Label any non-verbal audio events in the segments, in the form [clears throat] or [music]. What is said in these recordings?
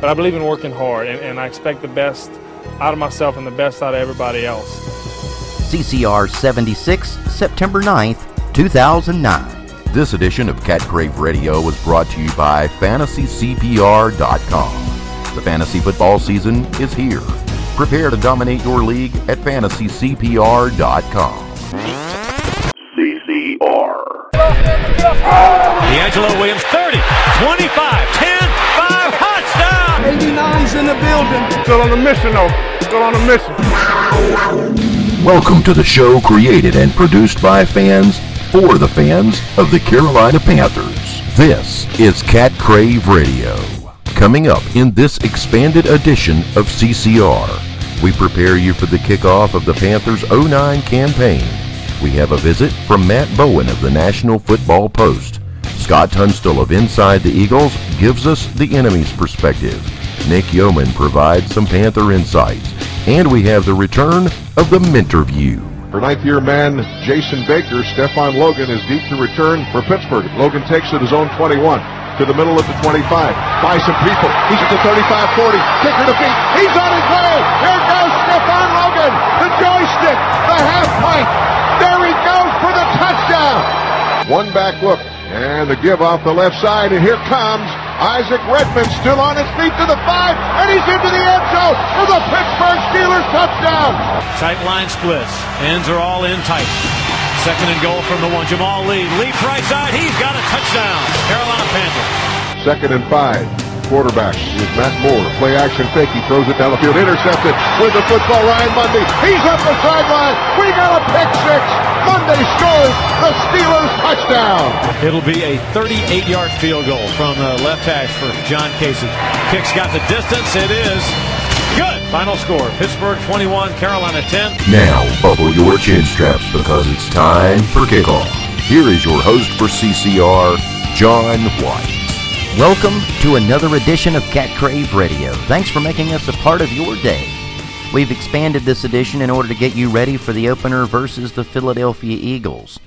but I believe in working hard, and, and I expect the best out of myself and the best out of everybody else. CCR 76, September 9th, 2009. This edition of Cat Crave Radio was brought to you by FantasyCPR.com. The fantasy football season is here. Prepare to dominate your league at FantasyCPR.com. CCR. DeAngelo Williams, 30, 25, 10, 5, touchdown! 89's in the building. Still on mission, though. Still on mission. Welcome to the show created and produced by fans for the fans of the Carolina Panthers. This is Cat Crave Radio. Coming up in this expanded edition of CCR, we prepare you for the kickoff of the Panthers 09 campaign. We have a visit from Matt Bowen of the National Football Post. Scott Tunstall of Inside the Eagles gives us the enemy's perspective. Nick Yeoman provides some Panther insights. And we have the return of the Minterview. For ninth year man Jason Baker, Stefan Logan is deep to return for Pittsburgh. Logan takes it his own 21 to the middle of the 25. By some people. He's at the 35 40. Kicker to feet. He's on his way. Here goes Stefan Logan. The joystick. The half pipe. There he goes for the touchdown. One back look. And the give off the left side. And here comes Isaac Redman still on his feet to the five. And he's into the end zone for the Pittsburgh Steelers touchdown. Tight line splits. Ends are all in tight. Second and goal from the one. Jamal Lee leaps right side. He's got a touchdown. Carolina Panthers. Second and five. Quarterback is Matt Moore. Play action fake. He throws it down the field. Intercepted with the football. Ryan Mundy. He's up the sideline. We got a pick six. Mundy scores the Steelers touchdown. It'll be a 38-yard field goal from the left hash for John Kasay. Kick's got the distance. It is good. Final score: Pittsburgh 21, Carolina 10. Now, buckle your chin straps because it's time for kickoff. Here is your host for CCR, John White. Welcome to another edition of Cat Crave Radio. Thanks for making us a part of your day. We've expanded this edition in order to get you ready for the opener versus the Philadelphia Eagles.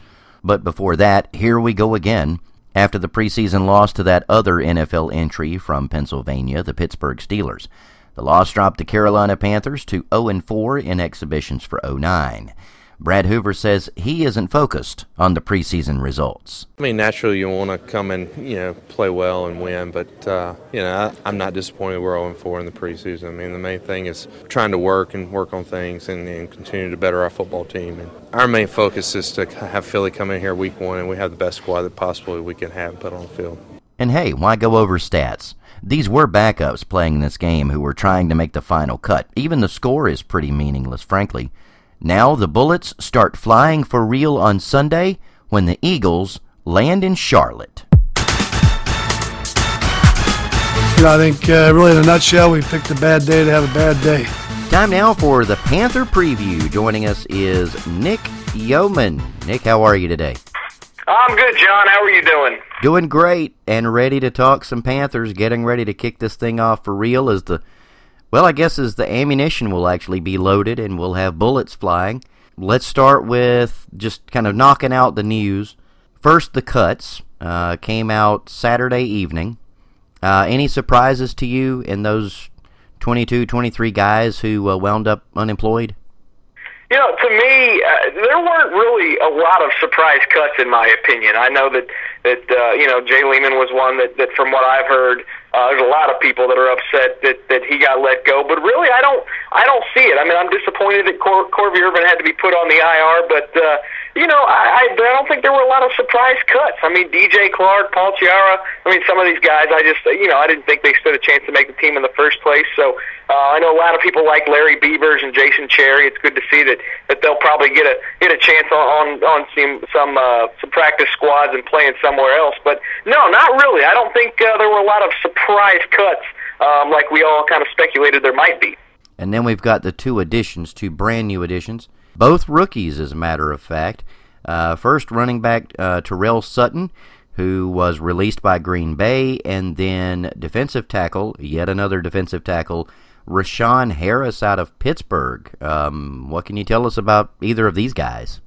But before that, here we go again. After the preseason loss to that other NFL entry from Pennsylvania, the Pittsburgh Steelers. The loss dropped the Carolina Panthers to 0 4 in exhibitions for 09. Brad Hoover says he isn't focused on the preseason results. I mean, naturally, you want to come and you know play well and win, but uh, you know I, am not disappointed we're 0 4 in the preseason. I mean, the main thing is trying to work and work on things and, and continue to better our football team. And our main focus is to have Philly come in here week one and we have the best squad that possibly we can have put on the field. And hey, why go over stats? These were backups playing this game who were trying to make the final cut. Even the score is pretty meaningless, frankly. Now the Bullets start flying for real on Sunday when the Eagles land in Charlotte. You know, I think, uh, really, in a nutshell, we picked a bad day to have a bad day. Time now for the Panther preview. Joining us is Nick Yeoman. Nick, how are you today? I'm good, John. How are you doing? Doing great and ready to talk some Panthers, getting ready to kick this thing off for real as the well, I guess as the ammunition will actually be loaded and we'll have bullets flying. Let's start with just kind of knocking out the news. First, the cuts uh, came out Saturday evening. Uh, any surprises to you in those 22, 23 guys who uh, wound up unemployed? You know, to me, uh, there weren't really a lot of surprise cuts, in my opinion. I know that that uh, you know Jay Lehman was one that, that from what I've heard, uh, there's a lot of people that are upset that that he got let go. But really, I don't I don't see it. I mean, I'm disappointed that Cor- Corvey Irvin had to be put on the IR, but uh, you know, I, I don't think there were a lot of surprise cuts. I mean, DJ Clark, Paul Chiara. I mean, some of these guys, I just you know, I didn't think they stood a chance to make the team in the first place. So uh, I know a lot of people like Larry Beavers and Jason Cherry. It's good to see that that they'll probably get a get a chance on on, on some some uh, some practice squads and playing somewhere else. But no, not really. I don't think uh, there were a lot of surprise cuts um, like we all kind of speculated there might be. And then we've got the two additions, two brand new additions, both rookies, as a matter of fact. Uh, first, running back uh, Tyrell Sutton, who was released by Green Bay, and then defensive tackle, yet another defensive tackle, Ra'Shon Harris out of Pittsburgh. Um, what can you tell us about either of these guys?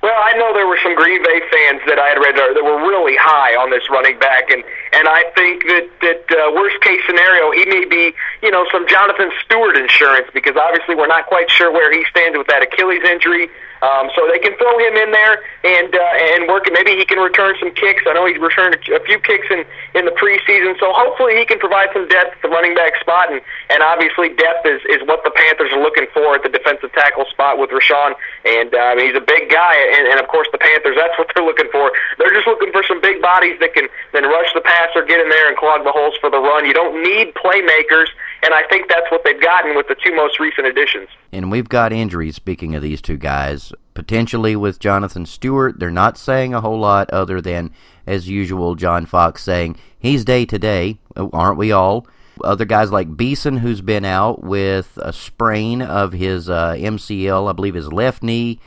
Well, I know there were some Green Bay fans that I had read that were really high on this running back, and and I think that that uh, worst case scenario, he may be you know some Jonathan Stewart insurance because obviously we're not quite sure where he stands with that Achilles injury. Um, so they can throw him in there and uh, and work. Maybe he can return some kicks. I know he's returned a few kicks in in the preseason. So hopefully he can provide some depth at the running back spot. And and obviously depth is is what the Panthers are looking for at the defensive tackle spot with Ra'Shon. And uh, he's a big guy. And, and of course the Panthers, that's what they're looking for. They're just looking for some big bodies that can then rush the passer, get in there and clog the holes for the run. You don't need playmakers and I think that's what they've gotten with the two most recent additions. And we've got injuries, speaking of these two guys, potentially with Jonathan Stewart. They're not saying a whole lot other than, as usual, John Fox saying he's day to day, aren't we all? Other guys like Beason, who's been out with a sprain of his uh, MCL, I believe his left knee.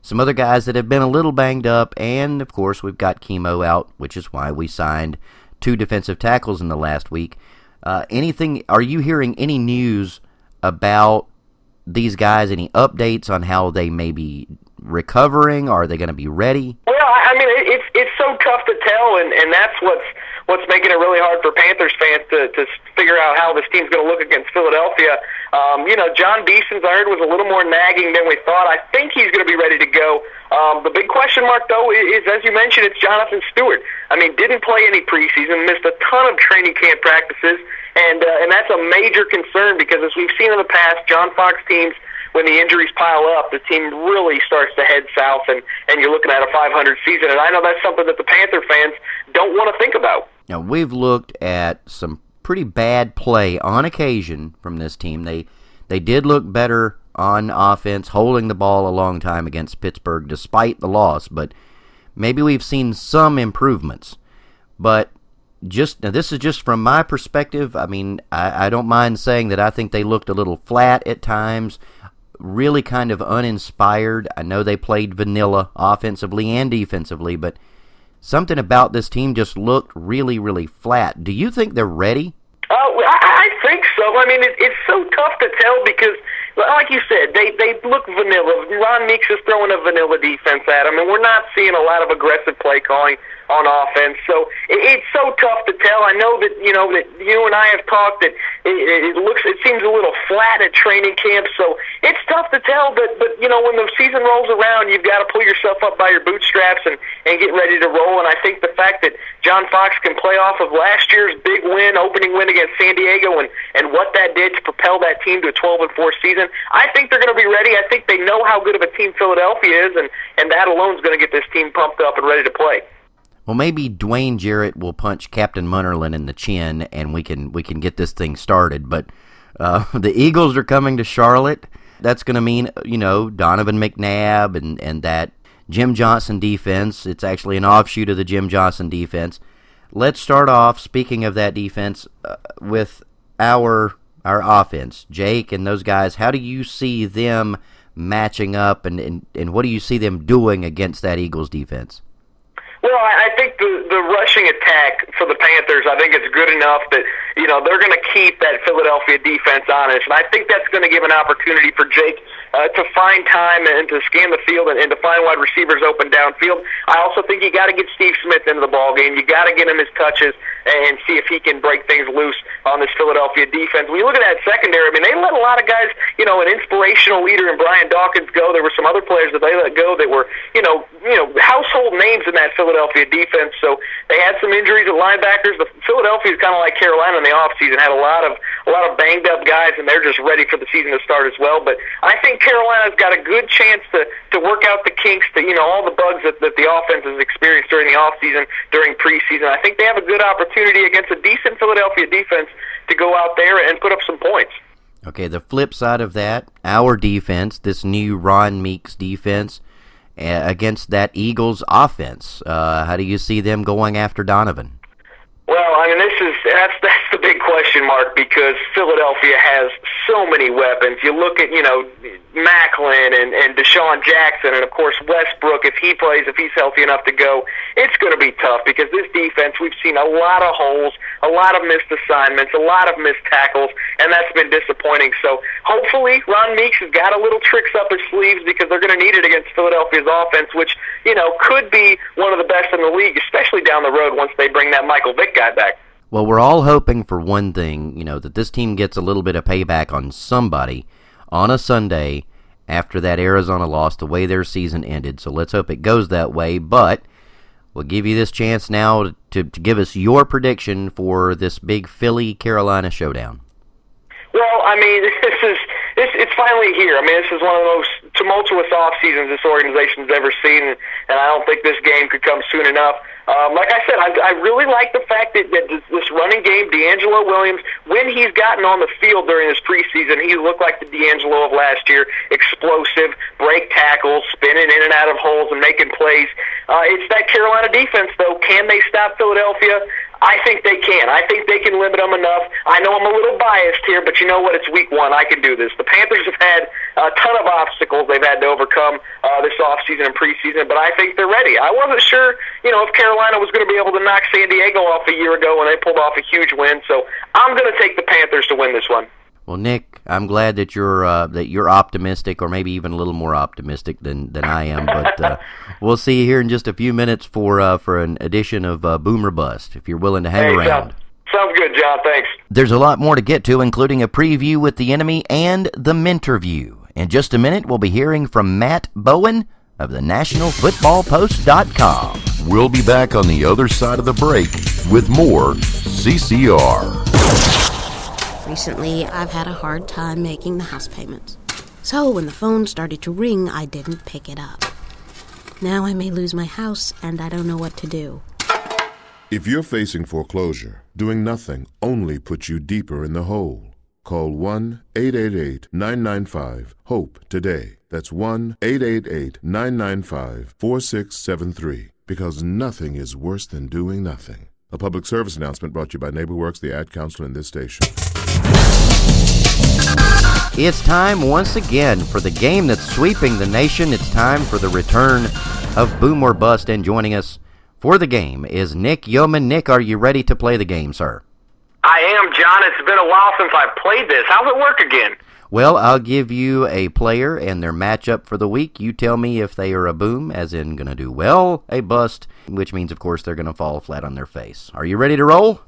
Some other guys that have been a little banged up, and of course, we've got Kimo out, which is why we signed two defensive tackles in the last week. Uh, anything? Are you hearing any news about these guys? Any updates on how they may be recovering? Are they going to be ready? Well, I mean, it's it's so tough to tell, and and that's what's what's making it really hard for Panthers fans to to figure out how this team's going to look against Philadelphia. Um, you know, Jon Beason's I heard was a little more nagging than we thought. I think he's going to be ready to go. Um, the big question mark, though, is, is as you mentioned, it's Jonathan Stewart. I mean, didn't play any preseason, missed a ton of training camp practices, and uh, and that's a major concern because as we've seen in the past, John Fox teams when the injuries pile up, the team really starts to head south, and and you're looking at a 500 season. And I know that's something that the Panther fans don't want to think about. Now we've looked at some pretty bad play on occasion from this team. They they did look better on offense, holding the ball a long time against Pittsburgh despite the loss, but maybe we've seen some improvements. But just now, this is just from my perspective. I mean, I, I don't mind saying that I think they looked a little flat at times, really kind of uninspired. I know they played vanilla offensively and defensively, but something about this team just looked really, really flat. Do you think they're ready? Oh, I, I think so. I mean, it, it's so tough to tell because like you said, they they look vanilla. Ron Meeks is throwing a vanilla defense at them, and we're not seeing a lot of aggressive play calling on offense. So it, it's so tough to tell. I know that you know that you and I have talked that it, it looks it seems a little flat at training camp. So it's tough to tell. But but you know when the season rolls around, you've got to pull yourself up by your bootstraps and and get ready to roll. And I think the fact that John Fox can play off of last year's big win, opening win against San Diego, and and what that did to propel that team to a 12 and 4 season, I think they're going to be ready. I think they know how good of a team Philadelphia is, and and that alone is going to get this team pumped up and ready to play. Well, maybe Dwayne Jarrett will punch Captain Munnerlyn in the chin, and we can we can get this thing started. But uh, [laughs] the Eagles are coming to Charlotte. That's going to mean you know Donovan McNabb and and that Jim Johnson defense. It's actually an offshoot of the Jim Johnson defense. Let's start off. Speaking of that defense, uh, with our our offense, Jake and those guys. How do you see them matching up, and and, and what do you see them doing against that Eagles defense? Well, I think the the rushing attack for the Panthers, I think it's good enough that you know they're going to keep that Philadelphia defense honest, and I think that's going to give an opportunity for Jake uh, to find time and to scan the field and, and to find wide receivers open downfield. I also think you got to get Steve Smith into the ball game. You got to get him his touches and see if he can break things loose on this Philadelphia defense. When you look at that secondary, I mean, they let a lot of guys, you know, an inspirational leader in Brian Dawkins go. There were some other players that they let go that were, you know, you know, household names in that Philadelphia defense. So they had some injuries at linebackers. The Philadelphia is kind of like Carolina in the offseason, had a lot of a lot of banged up guys, and they're just ready for the season to start as well. But I think Carolina's got a good chance to to work out the kinks, to you know, all the bugs that, that the offense has experienced during the offseason, during preseason. I think they have a good opportunity against a decent Philadelphia defense to go out there and put up some points. Okay, the flip side of that, our defense, this new Ron Meeks defense, uh, against that Eagles offense. Uh, how do you see them going after Donovan? Well, I mean, this is that's [laughs] that's the big question mark because Philadelphia has so many weapons. You look at you know Maclin and and DeSean Jackson, and of course Westbrook. If he plays, if he's healthy enough to go, it's going to be tough because this defense we've seen a lot of holes, a lot of missed assignments, a lot of missed tackles, and that's been disappointing. So hopefully Ron Meeks has got a little tricks up his sleeves because they're going to need it against Philadelphia's offense, which you know could be one of the best in the league, especially down the road once they bring that Michael Vick guy back. Well, we're all hoping for one thing, you know, that this team gets a little bit of payback on somebody on a Sunday after that Arizona loss, the way their season ended. So let's hope it goes that way. But we'll give you this chance now to, to give us your prediction for this big Philly Carolina showdown. Well, I mean, [laughs] this is this it's finally here. I mean, this is one of the most tumultuous off seasons this organization's ever seen, and I don't think this game could come soon enough. Um, like I said, I, I really like the fact that, that this, running game, DeAngelo Williams, when he's gotten on the field during this preseason, he looked like the DeAngelo of last year, explosive, break tackles, spinning in and out of holes and making plays. Uh, it's that Carolina defense, though. Can they stop Philadelphia? I think they can. I think they can limit them enough. I know I'm a little biased here, but you know what? It's week one. I can do this. The Panthers have had a ton of obstacles they've had to overcome uh, this offseason and preseason, but I think they're ready. I wasn't sure, you know, if Carolina was going to be able to knock San Diego off a year ago when they pulled off a huge win. So I'm going to take the Panthers to win this one. Well, Nick, I'm glad that you're uh, that you're optimistic, or maybe even a little more optimistic than, than I am. But uh, we'll see you here in just a few minutes for uh, for an edition of uh, Boom or Bust. If you're willing to hang hey, around. Sounds good, John. Thanks. There's a lot more to get to, including a preview with the enemy and the Mentorview. In just a minute, we'll be hearing from Matt Bowen of the NationalFootballPost.com. We'll be back on the other side of the break with more CCR. Recently, I've had a hard time making the house payments. So when the phone started to ring, I didn't pick it up. Now I may lose my house, and I don't know what to do. If you're facing foreclosure, doing nothing only puts you deeper in the hole. Call 1 888 995 HOPE today. That's 1 888 995 4673. Because nothing is worse than doing nothing. A public service announcement brought to you by NeighborWorks, the ad council in this station. It's time once again for the game that's sweeping the nation. It's time for the return of Boom or Bust, and joining us for the game is Nick Yeoman. Nick, are you ready to play the game, sir? I am, John. It's been a while since I've played this. How's it work again? Well, I'll give you a player and their matchup for the week. You tell me if they are a boom, as in going to do well, a bust, which means, of course, they're going to fall flat on their face. Are you ready to roll?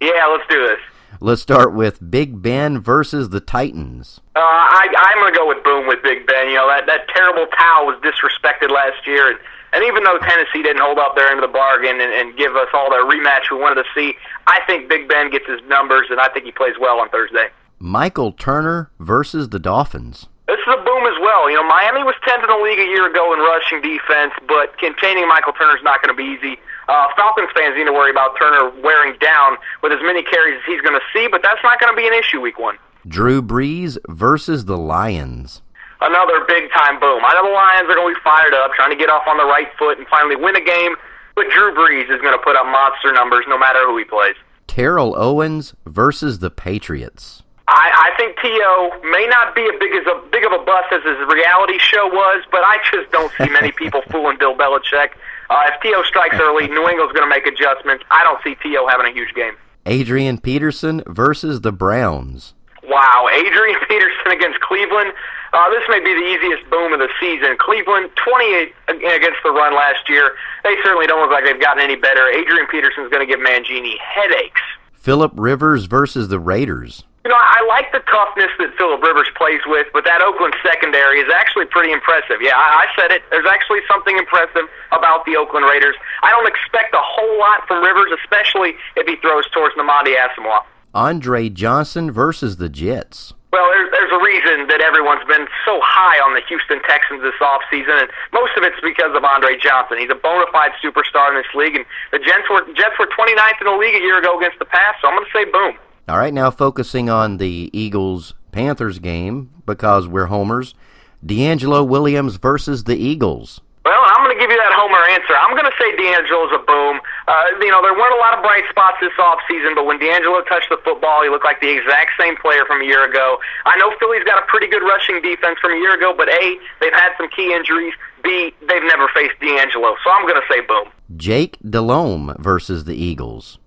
Yeah, let's do this. Let's start with Big Ben versus the Titans. Uh, I, I'm going to go with Boom with Big Ben. You know, that, that terrible towel was disrespected last year. And, and even though Tennessee didn't hold up their end of the bargain and, and give us all the rematch we wanted to see, I think Big Ben gets his numbers, and I think he plays well on Thursday. Michael Turner versus the Dolphins. This is a boom as well. You know, Miami was 10th in the league a year ago in rushing defense, but containing Michael Turner is not going to be easy. Uh, Falcons fans need to worry about Turner wearing down with as many carries as he's going to see, but that's not going to be an issue week one. Drew Brees versus the Lions. Another big time boom. I know the Lions are going to be fired up, trying to get off on the right foot and finally win a game, but Drew Brees is going to put up monster numbers no matter who he plays. Terrell Owens versus the Patriots. I, I think T.O. may not be as big as a big of a bust as his reality show was, but I just don't see many people [laughs] fooling Bill Belichick. Uh, if T.O. strikes early, New England's going to make adjustments. I don't see T.O. having a huge game. Adrian Peterson versus the Browns. Wow, Adrian [laughs] Peterson against Cleveland. Uh, this may be the easiest boom of the season. Cleveland, 28 against the run last year. They certainly don't look like they've gotten any better. Adrian Peterson's going to give Mangini headaches. Philip Rivers versus the Raiders. You know, I like the toughness that Philip Rivers plays with, but that Oakland secondary is actually pretty impressive. Yeah, I, I said it. There's actually something impressive about the Oakland Raiders. I don't expect a whole lot from Rivers, especially if he throws towards Nnamdi Asomugha. Andre Johnson versus the Jets. Well, there's, there's a reason that everyone's been so high on the Houston Texans this offseason, and most of it's because of Andre Johnson. He's a bona fide superstar in this league, and the Jets were, Jets were 29th in the league a year ago against the pass, so I'm going to say boom. All right, now focusing on the Eagles Panthers game because we're homers. DeAngelo Williams versus the Eagles. Well, I'm going to give you that homer answer. I'm going to say DeAngelo's a boom. Uh, you know, there weren't a lot of bright spots this offseason, but when DeAngelo touched the football, he looked like the exact same player from a year ago. I know Philly's got a pretty good rushing defense from a year ago, but A, they've had some key injuries. B, they've never faced DeAngelo. So I'm going to say boom. Jake Delhomme versus the Eagles.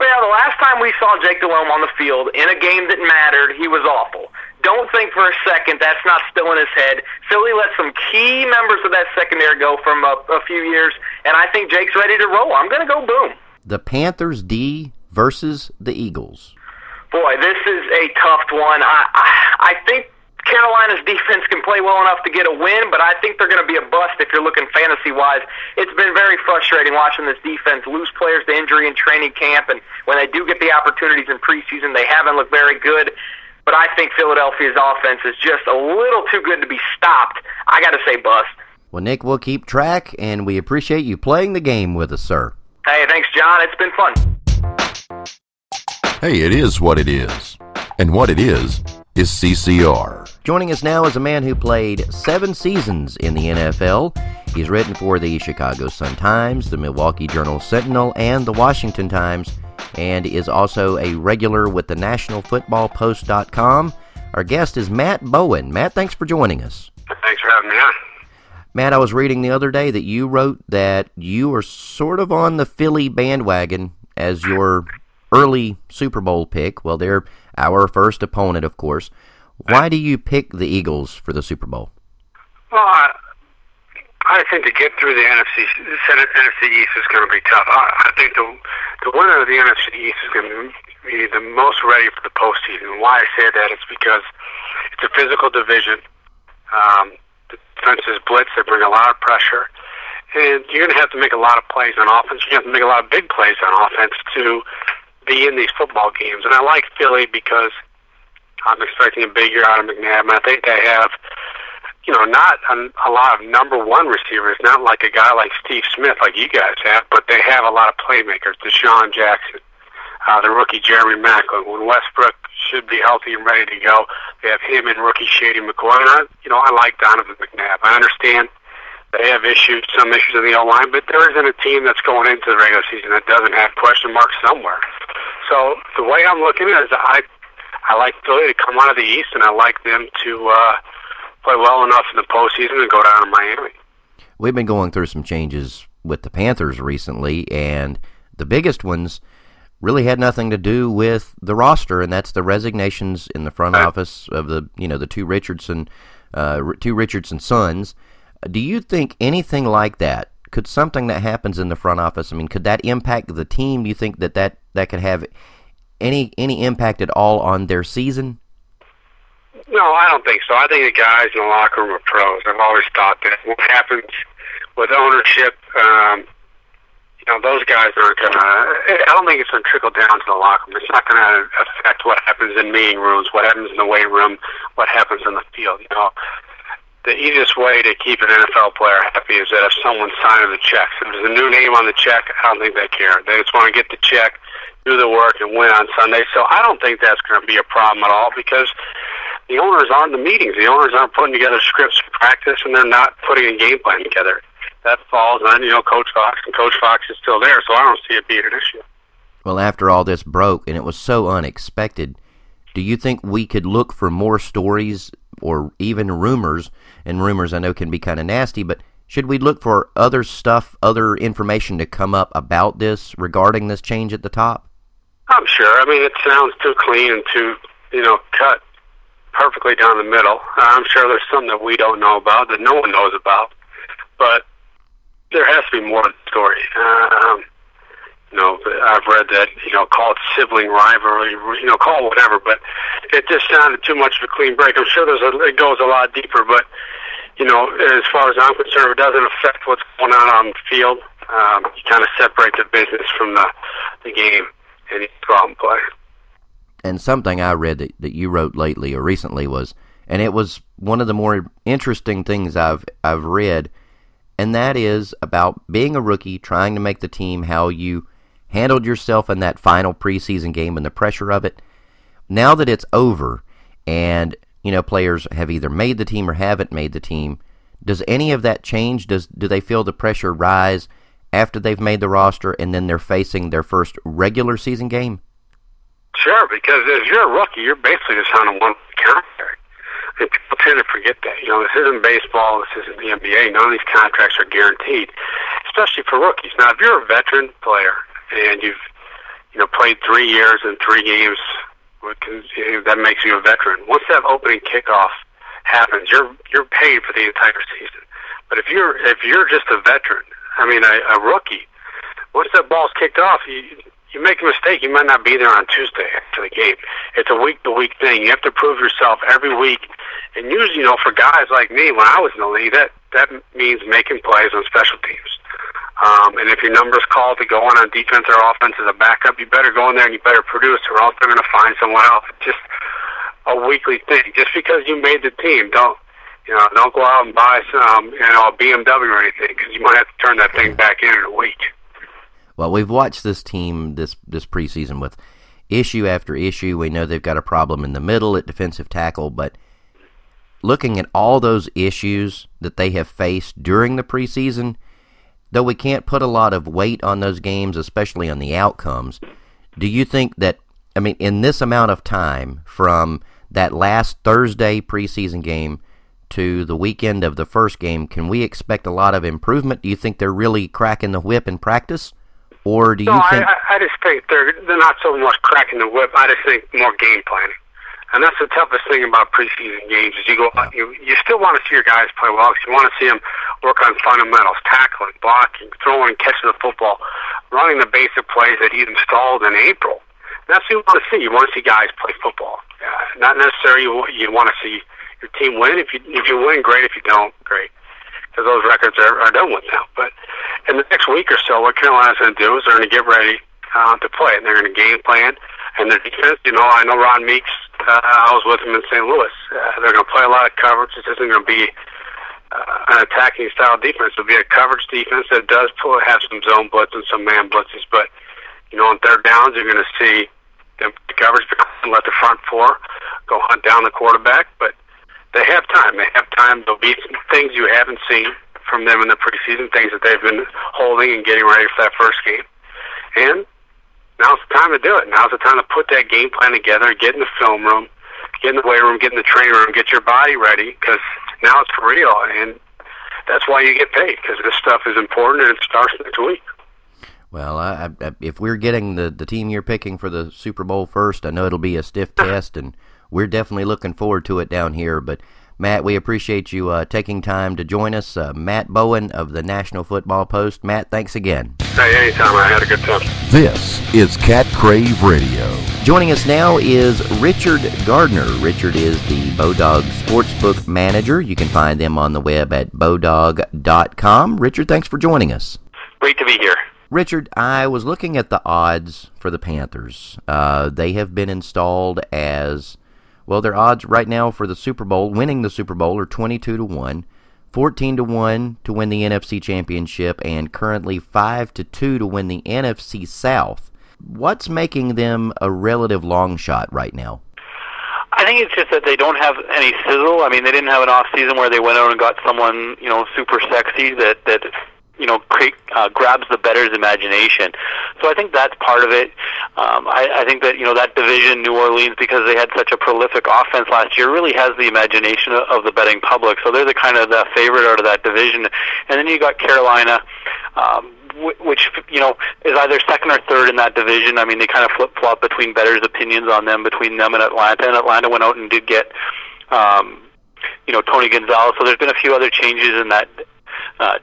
Well, the last time we saw Jake Delhomme on the field in a game that mattered, he was awful. Don't think for a second that's not still in his head. Philly let some key members of that secondary go from a, a few years, and I think Jake's ready to roll. I'm going to go boom. The Panthers D versus the Eagles. Boy, this is a tough one. I I, I think Carolina's defense can play well enough to get a win, but I think they're going to be a bust if you're looking fantasy wise. It's been very frustrating watching this defense lose players to injury in training camp, and when they do get the opportunities in preseason, they haven't looked very good. But I think Philadelphia's offense is just a little too good to be stopped. I got to say, bust. Well, Nick, we'll keep track, and we appreciate you playing the game with us, sir. Hey, thanks, John. It's been fun. Hey, it is what it is. And what it is, is CCR. Joining us now is a man who played seven seasons in the NFL. He's written for the Chicago Sun-Times, the Milwaukee Journal Sentinel, and the Washington Times, and is also a regular with the NationalFootballPost.com. Our guest is Matt Bowen. Matt, thanks for joining us. Thanks for having me on. Matt, I was reading the other day that you wrote that you are sort of on the Philly bandwagon as your early Super Bowl pick. Well, they're our first opponent, of course. Why do you pick the Eagles for the Super Bowl? Well, I, I think to get through the NFC the NFC East is going to be tough. I, I think the the winner of the NFC East is going to be the most ready for the postseason. Why I say that is because it's a physical division. Um, the defenses blitz; they bring a lot of pressure, and you're going to have to make a lot of plays on offense. You have to make a lot of big plays on offense to be in these football games. And I like Philly because I'm expecting a big year out of McNabb, and I think they have, you know, not a, a lot of number one receivers, not like a guy like Steve Smith, like you guys have, but they have a lot of playmakers. DeSean Jackson, uh, the rookie Jeremy Maclin. When Westbrook should be healthy and ready to go, they have him and rookie Shady McCoy. And I, you know, I like Donovan McNabb. I understand they have issues, some issues in the O line, but there isn't a team that's going into the regular season that doesn't have question marks somewhere. So the way I'm looking at it is I I like Philly to come out of the East, and I like them to uh, play well enough in the postseason and go down to Miami. We've been going through some changes with the Panthers recently, and the biggest ones really had nothing to do with the roster, and that's the resignations in the front office of the you know the two Richardson uh, two Richardson sons. Do you think anything like that could something that happens in the front office? I mean, could that impact the team? Do you think that that, that could have any any impact at all on their season? No, I don't think so. I think the guys in the locker room are pros. I've always thought that what happens with ownership, um, you know, those guys aren't going to. I don't think it's going to trickle down to the locker room. It's not going to affect what happens in meeting rooms, what happens in the weight room, what happens in the field. You know, the easiest way to keep an NFL player happy is that if someone's signing the checks, If there's a new name on the check, I don't think they care. They just want to get the check, do the work, and win on Sunday. So I don't think that's going to be a problem at all because the owners aren't the meetings. The owners aren't putting together scripts for practice, and they're not putting a game plan together. That falls on you know Coach Fox, and Coach Fox is still there, so I don't see it being an issue. Well, after all this broke, and it was so unexpected, do you think we could look for more stories or even rumors? And rumors I know can be kind of nasty, but should we look for other stuff, other information to come up about this regarding this change at the top? I'm sure. I mean, it sounds too clean and too, you know, cut perfectly down the middle. I'm sure there's something that we don't know about that no one knows about, but there has to be more to the story. Um, you know, I've read that, you know, call it sibling rivalry, you know, call it whatever, but it just sounded too much of a clean break. I'm sure there's a, it goes a lot deeper, but, you know, as far as I'm concerned, it doesn't affect what's going on on the field. Um, you kind of separate the business from the, the game and you go out and play. And something I read that, that you wrote lately or recently was, and it was one of the more interesting things I've I've read, and that is about being a rookie, trying to make the team, how you handled yourself in that final preseason game and the pressure of it. Now that it's over and, you know, players have either made the team or haven't made the team, does any of that change? Does do they feel the pressure rise after they've made the roster and then they're facing their first regular season game? Sure, because if you're a rookie, you're basically just on a one contract. And people tend to forget that. You know, this isn't baseball, this isn't the NBA. None of these contracts are guaranteed, especially for rookies. Now, if you're a veteran player and you've you know, played three years and three games. That makes you a veteran. Once that opening kickoff happens, you're you're paid for the entire season. But if you're if you're just a veteran, I mean a, a rookie, once that ball's kicked off, you you make a mistake, you might not be there on Tuesday after the game. It's a week to week thing. You have to prove yourself every week. And usually, you know, for guys like me, when I was in the league, that that means making plays on special teams. Um, and if your number's called to go on on defense or offense as a backup, you better go in there and you better produce, or else they're going to find someone else. Just a weekly thing. Just because you made the team, don't you know? Don't go out and buy some, you know, a BMW or anything, because you might have to turn that thing back in in a week. Well, we've watched this team this this preseason with issue after issue. We know they've got a problem in the middle at defensive tackle, but looking at all those issues that they have faced during the preseason, though we can't put a lot of weight on those games, especially on the outcomes, do you think that, I mean, in this amount of time from that last Thursday preseason game to the weekend of the first game, can we expect a lot of improvement? Do you think they're really cracking the whip in practice? Or do you no, think. I, I just think they're, they're not so much cracking the whip. I just think more game planning. And that's the toughest thing about preseason games is you go out, you you still want to see your guys play well you want to see them work on fundamentals, tackling, blocking, throwing, catching the football, running the basic plays that he installed in April. That's what you want to see. You want to see guys play football. Uh, not necessarily you, you want to see your team win. If you if you win, great. If you don't, great. Because those records are, are done with now. But in the next week or so, what Carolina's going to do is they're going to get ready uh, to play, and they're going to game plan. And their defense, you know, I know Ron Meeks uh, I was with him in St. Louis. Uh, they're going to play a lot of coverage. This isn't going to be an attacking style defense. It'll be a coverage defense that does pull, have some zone blitz and some man blitzes. But you know, on third downs, you're going to see them the coverage and let the front four go hunt down the quarterback. But they have time. They have time. There'll be some things you haven't seen from them in the preseason, things that they've been holding and getting ready for that first game. And now's the time to do it. Now's the time to put that game plan together, get in the film room, get in the weight room, get in the training room, get your body ready because now it's for real. And that's why you get paid because this stuff is important and it starts next week. Well, I, I, if we're getting the, the team you're picking for the Super Bowl first, I know it'll be a stiff [laughs] test, and we're definitely looking forward to it down here. But Matt, we appreciate you uh, taking time to join us. Uh, Matt Bowen of the National Football Post. Matt, thanks again. Hey, anytime. I had a good time. This is Cat Crave Radio. Joining us now is Richard Gardner. Richard is the Bodog Sportsbook Manager. You can find them on the web at bodog.com. Richard, thanks for joining us. Great to be here. Richard, I was looking at the odds for the Panthers. Uh, they have been installed as well, their odds right now for the Super Bowl, winning the Super Bowl, are 22 to 1, 14 to 1 to win the NFC Championship, and currently 5 to 2 to win the NFC South. What's making them a relative long shot right now? I think it's just that they don't have any sizzle. I mean, they didn't have an off season where they went out and got someone, you know, super sexy that that you know create, uh, grabs the bettor's imagination. So I think that's part of it. Um, I, I think that you know that division, New Orleans, because they had such a prolific offense last year, really has the imagination of, of the betting public. So they're the kind of the favorite out of that division. And then you got Carolina. Um, which you know is either second or third in that division. I mean, they kind of flip flop between bettors' opinions on them between them and Atlanta. And Atlanta went out and did get, um, you know, Tony Gonzalez. So there's been a few other changes in that uh,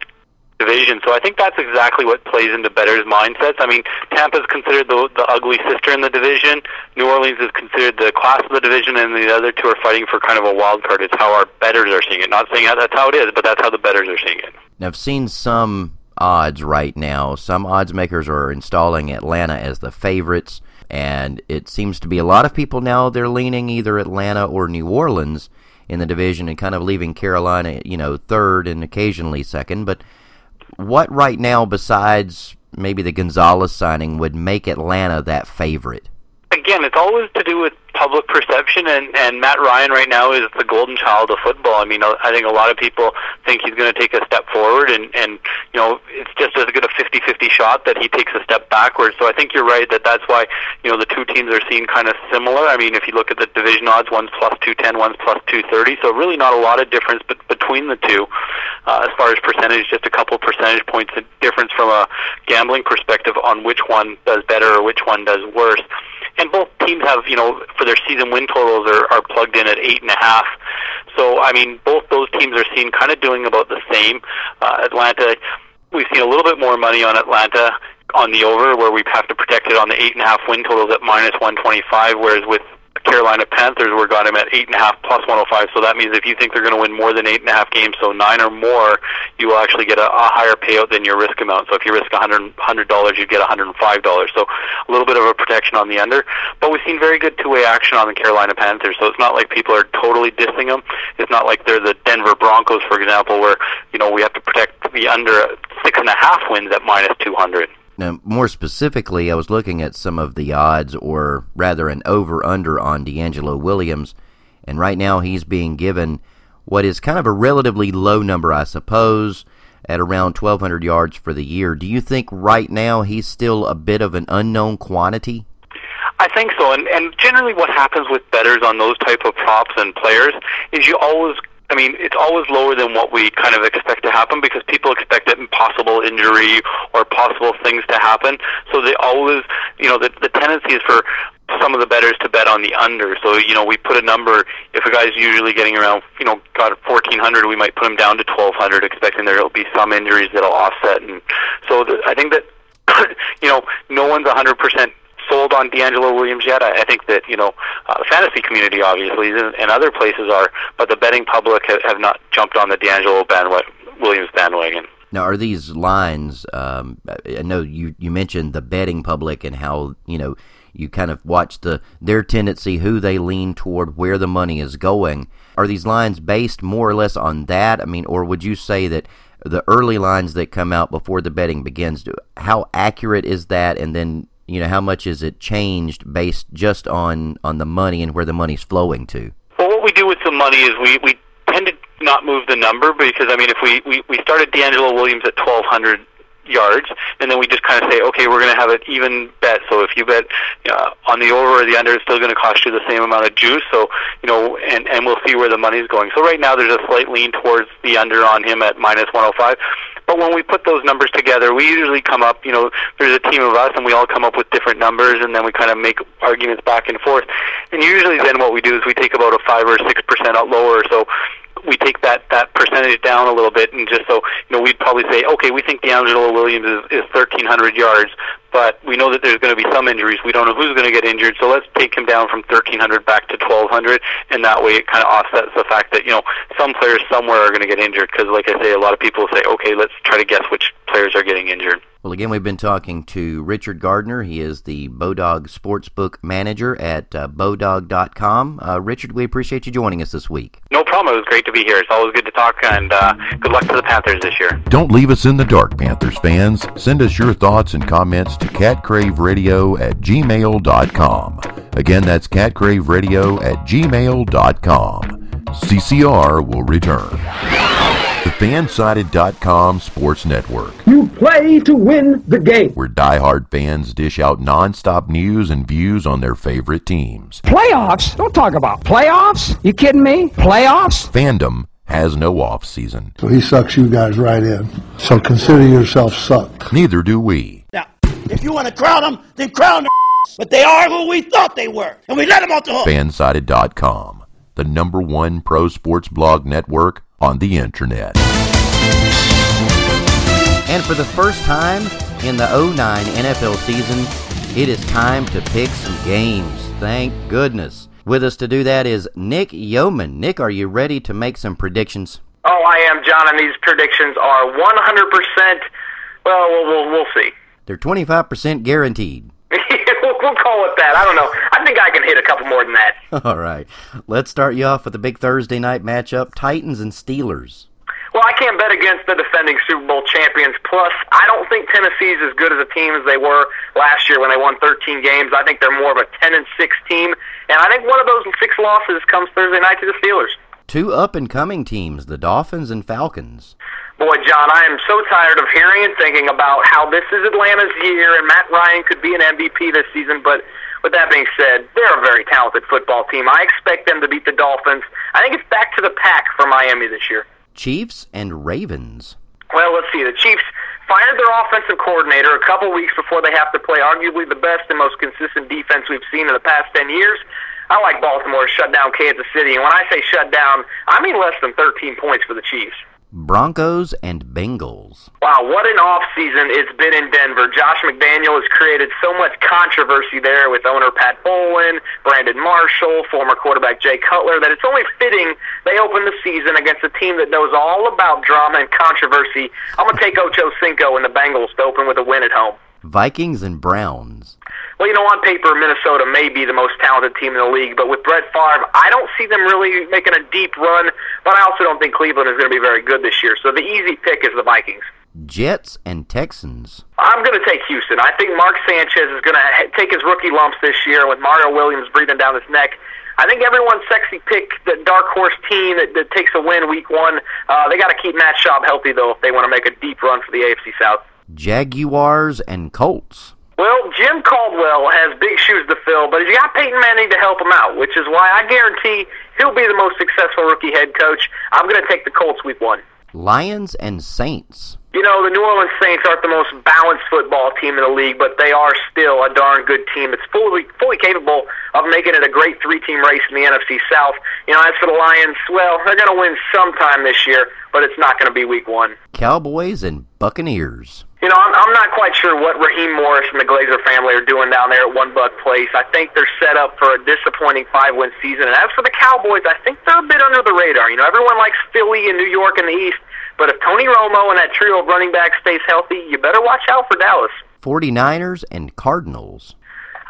division. So I think that's exactly what plays into bettors' mindsets. I mean, Tampa's considered the the ugly sister in the division. New Orleans is considered the class of the division, and the other two are fighting for kind of a wild card. It's how our bettors are seeing it. Not saying that's how it is, but that's how the bettors are seeing it. Now, I've seen some odds right now. Some odds makers are installing Atlanta as the favorites, and it seems to be a lot of people now they're leaning either Atlanta or New Orleans in the division and kind of leaving Carolina, you know, third and occasionally second, but what right now, besides maybe the Gonzalez signing, would make Atlanta that favorite? Again, it's always to do with public perception, and and Matt Ryan right now is the golden child of football. I mean, I think a lot of people think he's going to take a step forward, and and you know, it's just as good a 50-50 shot that he takes a step backwards. So I think you're right that that's why you know the two teams are seen kind of similar. I mean, if you look at the division odds, one's plus two ten, one's plus two thirty. So really not a lot of difference but between the two uh, as far as percentage, just a couple percentage points difference from a gambling perspective on which one does better or which one does worse and both teams have, you know, for their season win totals are, are plugged in at eight and a half. So, I mean, both those teams are seen kind of doing about the same. Uh, Atlanta, we've seen a little bit more money on Atlanta on the over, where we have to protect it on the eight and a half win totals at minus one twenty five. Whereas with Carolina Panthers, we got him at eight and a half plus 105. So that means if you think they're going to win more than eight and a half games, so nine or more, you will actually get a, a higher payout than your risk amount. So if you risk a hundred hundred dollars, you get hundred and five dollars. So a little bit of a protection on the under. But we've seen very good two-way action on the Carolina Panthers. So it's not like people are totally dissing them. It's not like they're the Denver Broncos, for example, where you know we have to protect the under six and a half wins at minus two hundred. Now, more specifically, I was looking at some of the odds, or rather, an over under on DeAngelo Williams, and right now he's being given what is kind of a relatively low number, I suppose, at around 1,200 yards for the year. Do you think right now he's still a bit of an unknown quantity? I think so, and and generally what happens with betters on those type of props and players is you always I mean, it's always lower than what we kind of expect to happen because people expect an impossible injury or possible things to happen. So they always, you know, the, the tendency is for some of the betters to bet on the under. So, you know, we put a number, if a guy's usually getting around, you know, got 1400, we might put him down to 1200 expecting there will be some injuries that'll offset. And so the, I think that, [clears throat] you know, no one's 100% sold on DeAngelo Williams yet. I, I think that you know uh, the fantasy community obviously and, and other places are, but the betting public have, have not jumped on the DeAngelo bandwagon, Williams bandwagon. Now, are these lines? Um, I know you you mentioned the betting public and how you know you kind of watch the their tendency, who they lean toward, where the money is going. Are these lines based more or less on that? I mean, or would you say that the early lines that come out before the betting begins, how accurate is that? And then you know how much is it changed based just on on the money and where the money's flowing to well what we do with the money is we we tend to not move the number because i mean if we we, we started deangelo williams at twelve hundred yards, and then we just kind of say, okay, we're going to have an even bet. So if you bet uh, on the over or the under, it's still going to cost you the same amount of juice. So you know, and and we'll see where the money's going. So right now, there's a slight lean towards the under on him at minus 105. But when we put those numbers together, we usually come up, you know, there's a team of us and we all come up with different numbers and then we kind of make arguments back and forth. And usually then what we do is we take about a 5 or 6% out lower. So we take that that percentage down a little bit, and just so you know, we'd probably say, okay, we think DeAngelo Williams is, is 1,300 yards, but we know that there's going to be some injuries. We don't know who's going to get injured, so let's take him down from 1,300 back to 1,200, and that way it kind of offsets the fact that you know some players somewhere are going to get injured. Because, like I say, a lot of people say, okay, let's try to guess which players are getting injured. Well, again, we've been talking to Richard Gardner. He is the Bodog Sportsbook Manager at uh, Bodog.com. Uh, Richard, we appreciate you joining us this week. No problem. It was great to be here. It's always good to talk, and uh, good luck to the Panthers this year. Don't leave us in the dark, Panthers fans. Send us your thoughts and comments to catcraveradio at gmail.com. Again, that's catcraveradio at gmail.com. CCR will return. The Fansided.com Sports Network. You play to win the game. Where diehard fans dish out nonstop news and views on their favorite teams. Playoffs? Don't talk about playoffs. You kidding me? Playoffs? Fandom has no off season. So he sucks you guys right in. So consider yourself sucked. Neither do we. Now, if you want to crown them, then crown them. [laughs] But they are who we thought they were, and we let them off the hook. Fansided.com, the number one pro sports blog network on the internet. And for the first time in the 09 NFL season, it is time to pick some games. Thank goodness. With us to do that is Nick Yeoman. Nick, are you ready to make some predictions? Oh, I am, John, and these predictions are 100%. Well, we'll, we'll, we'll see. They're 25% guaranteed. [laughs] we'll call it that. I don't know. I think I can hit a couple more than that. [laughs] All right. Let's start you off with the big Thursday night matchup Titans and Steelers. Well, I can't bet against the defending Super Bowl champions. Plus, I don't think Tennessee's as good as a team as they were last year when they won 13 games. I think they're more of a 10 and 6 team, and I think one of those six losses comes Thursday night to the Steelers. Two up and coming teams, the Dolphins and Falcons. Boy, John, I am so tired of hearing and thinking about how this is Atlanta's year and Matt Ryan could be an MVP this season, but with that being said, they're a very talented football team. I expect them to beat the Dolphins. I think it's back to the pack for Miami this year. Chiefs and Ravens. Well, let's see. The Chiefs fired their offensive coordinator a couple weeks before they have to play arguably the best and most consistent defense we've seen in the past 10 years. I like Baltimore to shut down Kansas City, and when I say shut down, I mean less than 13 points for the Chiefs. Broncos and Bengals. Wow, what an off season it's been in Denver. Josh McDaniel has created so much controversy there with owner Pat Bowlen, Brandon Marshall, former quarterback Jay Cutler that it's only fitting they open the season against a team that knows all about drama and controversy. I'm going to take Ocho Cinco and the Bengals to open with a win at home. Vikings and Browns. Well, you know, on paper, Minnesota may be the most talented team in the league, but with Brett Favre, I don't see them really making a deep run, but I also don't think Cleveland is going to be very good this year. So the easy pick is the Vikings. Jets and Texans. I'm going to take Houston. I think Mark Sanchez is going to take his rookie lumps this year with Mario Williams breathing down his neck. I think everyone's sexy pick, the dark horse team that, that takes a win week one. Uh, they got to keep Matt Schaub healthy, though, if they want to make a deep run for the AFC South. Jaguars and Colts. Well, Jim Caldwell has big shoes to fill, but he's got Peyton Manning to help him out, which is why I guarantee he'll be the most successful rookie head coach. I'm going to take the Colts week one. Lions and Saints. You know, the New Orleans Saints aren't the most balanced football team in the league, but they are still a darn good team. It's fully fully capable of making it a great three-team race in the NFC South. You know, as for the Lions, well, they're going to win sometime this year, but it's not going to be week one. Cowboys and Buccaneers. You know, I'm, I'm not quite sure what Raheem Morris and the Glazer family are doing down there at One Buc Place. I think they're set up for a disappointing five-win season. And as for the Cowboys, I think they're a bit under the radar. You know, everyone likes Philly and New York in the East, but if Tony Romo and that trio of running backs stays healthy, you better watch out for Dallas. 49ers and Cardinals.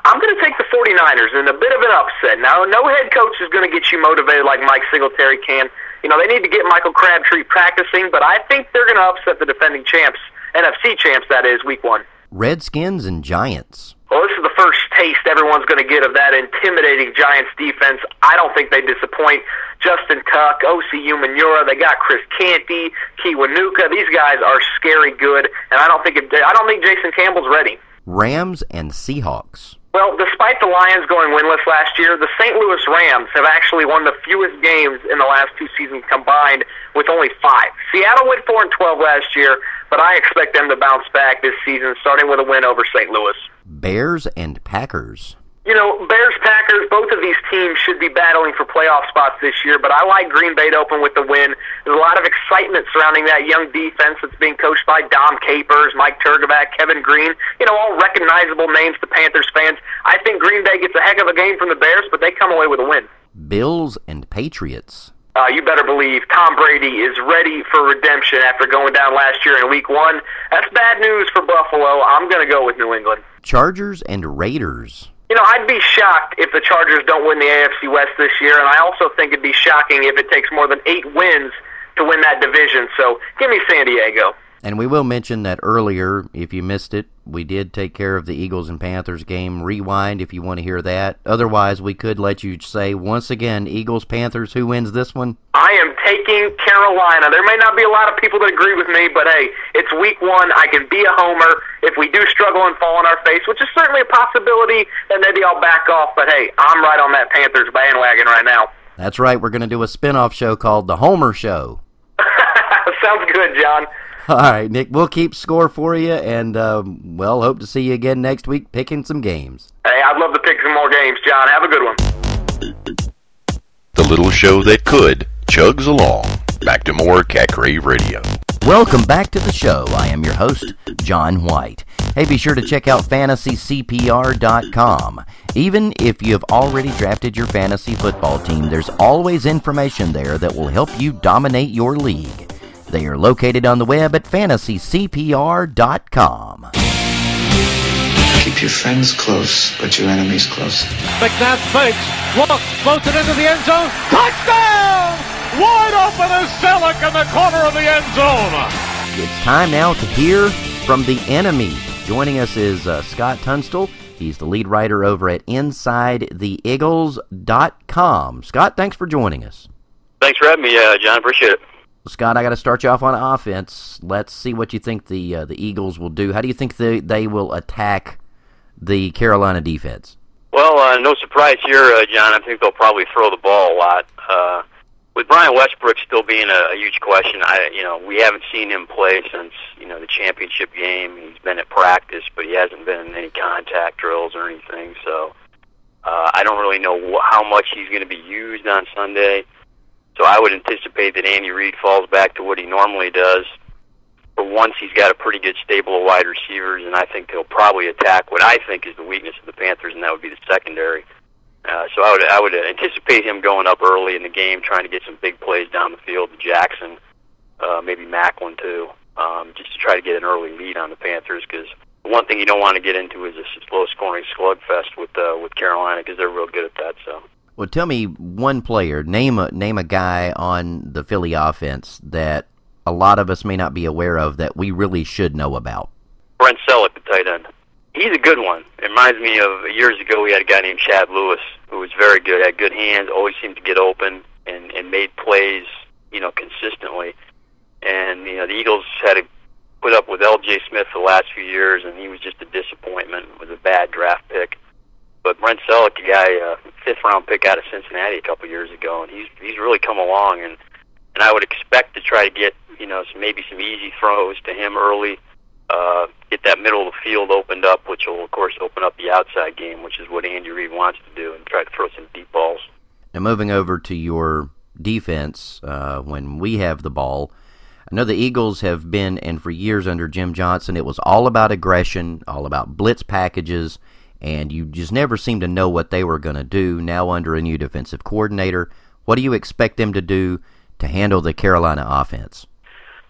I'm going to take the 49ers in a bit of an upset. Now, no head coach is going to get you motivated like Mike Singletary can. You know, they need to get Michael Crabtree practicing, but I think they're going to upset the defending champs, NFC champs, that is, week one. Redskins and Giants. Well, this is the first taste everyone's going to get of that intimidating Giants defense. I don't think they disappoint. Justin Tuck, Osi Umenyiora, they got Chris Canty, Kiwanuka. These guys are scary good, and I don't think it, I don't think Jason Campbell's ready. Rams and Seahawks. Well, despite the Lions going winless last year, the St. Louis Rams have actually won the fewest games in the last two seasons combined, with only five. Seattle went four and twelve last year, but I expect them to bounce back this season, starting with a win over St. Louis. Bears and Packers. You know, Bears, Packers, both of these teams should be battling for playoff spots this year, but I like Green Bay to open with the win. There's a lot of excitement surrounding that young defense that's being coached by Dom Capers, Mike Trgovac, Kevin Greene, you know, all recognizable names to Panthers fans. I think Green Bay gets a heck of a game from the Bears, but they come away with a win. Bills and Patriots. Uh, you better believe Tom Brady is ready for redemption after going down last year in Week One. That's bad news for Buffalo. I'm going to go with New England. Chargers and Raiders. You know, I'd be shocked if the Chargers don't win the AFC West this year, and I also think it'd be shocking if it takes more than eight wins to win that division. So give me San Diego. And we will mention that earlier, if you missed it, we did take care of the Eagles and Panthers game. Rewind if you want to hear that. Otherwise, we could let you say once again, Eagles Panthers, who wins this one? I am taking Carolina. There may not be a lot of people that agree with me, but hey, it's week one. I can be a homer. If we do struggle and fall on our face, which is certainly a possibility, then maybe I'll back off. But hey, I'm right on that Panthers bandwagon right now. That's right. We're going to do a spin-off show called The Homer Show. [laughs] Sounds good, John. [laughs] All right, Nick, we'll keep score for you, and, um, well, hope to see you again next week picking some games. Hey, I'd love to pick some more games, John. Have a good one. The little show that could chugs along. Back to more Cat Crave Radio. Welcome back to the show. I am your host, John White. Hey, be sure to check out fantasycpr.com. Even if you have already drafted your fantasy football team, there's always information there that will help you dominate your league. They are located on the web at fantasycpr.com. Keep your friends close, but your enemies closer. McNabb fakes, looks, floats it into the end zone. Touchdown! Wide open is Celek in the corner of the end zone. It's time now to hear from the enemy. Joining us is uh, Scott Tunstall. He's the lead writer over at InsideTheIggles.com. Scott, thanks for joining us. Thanks for having me, uh, John. Appreciate it. Scott, I got to start you off on offense. Let's see what you think the uh, the Eagles will do. How do you think they they will attack the Carolina defense? Well, uh, no surprise here, uh, John. I think they'll probably throw the ball a lot. Uh, with Brian Westbrook still being a, a huge question, I you know we haven't seen him play since you know the championship game. He's been at practice, but he hasn't been in any contact drills or anything. So uh, I don't really know wh- how much he's going to be used on Sunday. So I would anticipate that Andy Reid falls back to what he normally does. For once, he's got a pretty good stable of wide receivers, and I think he'll probably attack what I think is the weakness of the Panthers, and that would be the secondary. Uh, so I would I would anticipate him going up early in the game, trying to get some big plays down the field to Jackson, uh, maybe Maclin too, um, just to try to get an early lead on the Panthers. Because one thing you don't want to get into is a slow-scoring slugfest with uh, with Carolina, because they're real good at that. So. Well, tell me one player. Name a name a guy on the Philly offense that a lot of us may not be aware of that we really should know about. Brent Celek, the tight end. He's a good one. It reminds me of years ago we had a guy named Chad Lewis who was very good, had good hands, always seemed to get open and and made plays, you know, consistently. And you know the Eagles had to put up with L.J. Smith for the last few years, and he was just a disappointment. Was a bad draft pick. But Brent Celek, a guy, uh, fifth round pick out of Cincinnati a couple years ago, and he's he's really come along, and and I would expect to try to get you know some, maybe some easy throws to him early, uh, get that middle of the field opened up, which will of course open up the outside game, which is what Andy Reid wants to do, and try to throw some deep balls. Now moving over to your defense, uh, when we have the ball. I know the Eagles have been, and for years under Jim Johnson, it was all about aggression, all about blitz packages, and you just never seemed to know what they were going to do. Now, under a new defensive coordinator, what do you expect them to do to handle the Carolina offense?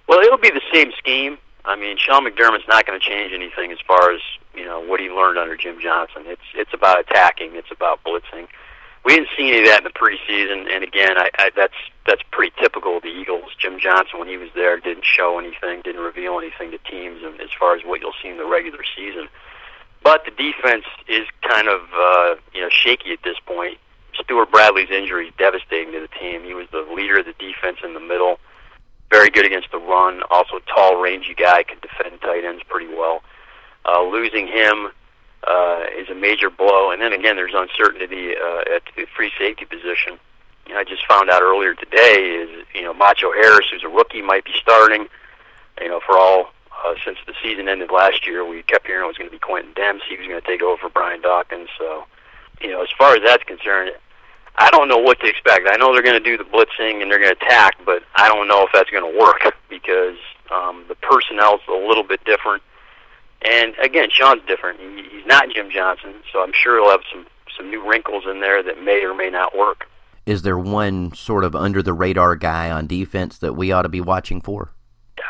Well, it'll be the same scheme. I mean, Sean McDermott's not going to change anything as far as you know what he learned under Jim Johnson. It's it's about attacking. It's about blitzing. We didn't see any of that in the preseason, and again, I, I, that's that's pretty typical of the Eagles. Jim Johnson, when he was there, didn't show anything, didn't reveal anything to teams, and as far as what you'll see in the regular season. But the defense is kind of uh, you know shaky at this point. Stewart Bradley's injury is devastating to the team. He was the leader of the defense in the middle, very good against the run. Also, tall, rangy guy, can defend tight ends pretty well. Uh, losing him uh, is a major blow. And then again, there's uncertainty uh, at the free safety position. You know, I just found out earlier today is you know Macho Harris, who's a rookie, might be starting. You know, for all uh, since the season ended last year, we kept hearing it was going to be Quintin Demps. He was going to take over for Brian Dawkins. So, you know, as far as that's concerned, I don't know what to expect. I know they're going to do the blitzing and they're going to attack, but I don't know if that's going to work [laughs] because um, the personnel's a little bit different. And again, Sean's different. He, he's not Jim Johnson, so I'm sure he'll have some some new wrinkles in there that may or may not work. Is there one sort of under the radar guy on defense that we ought to be watching for?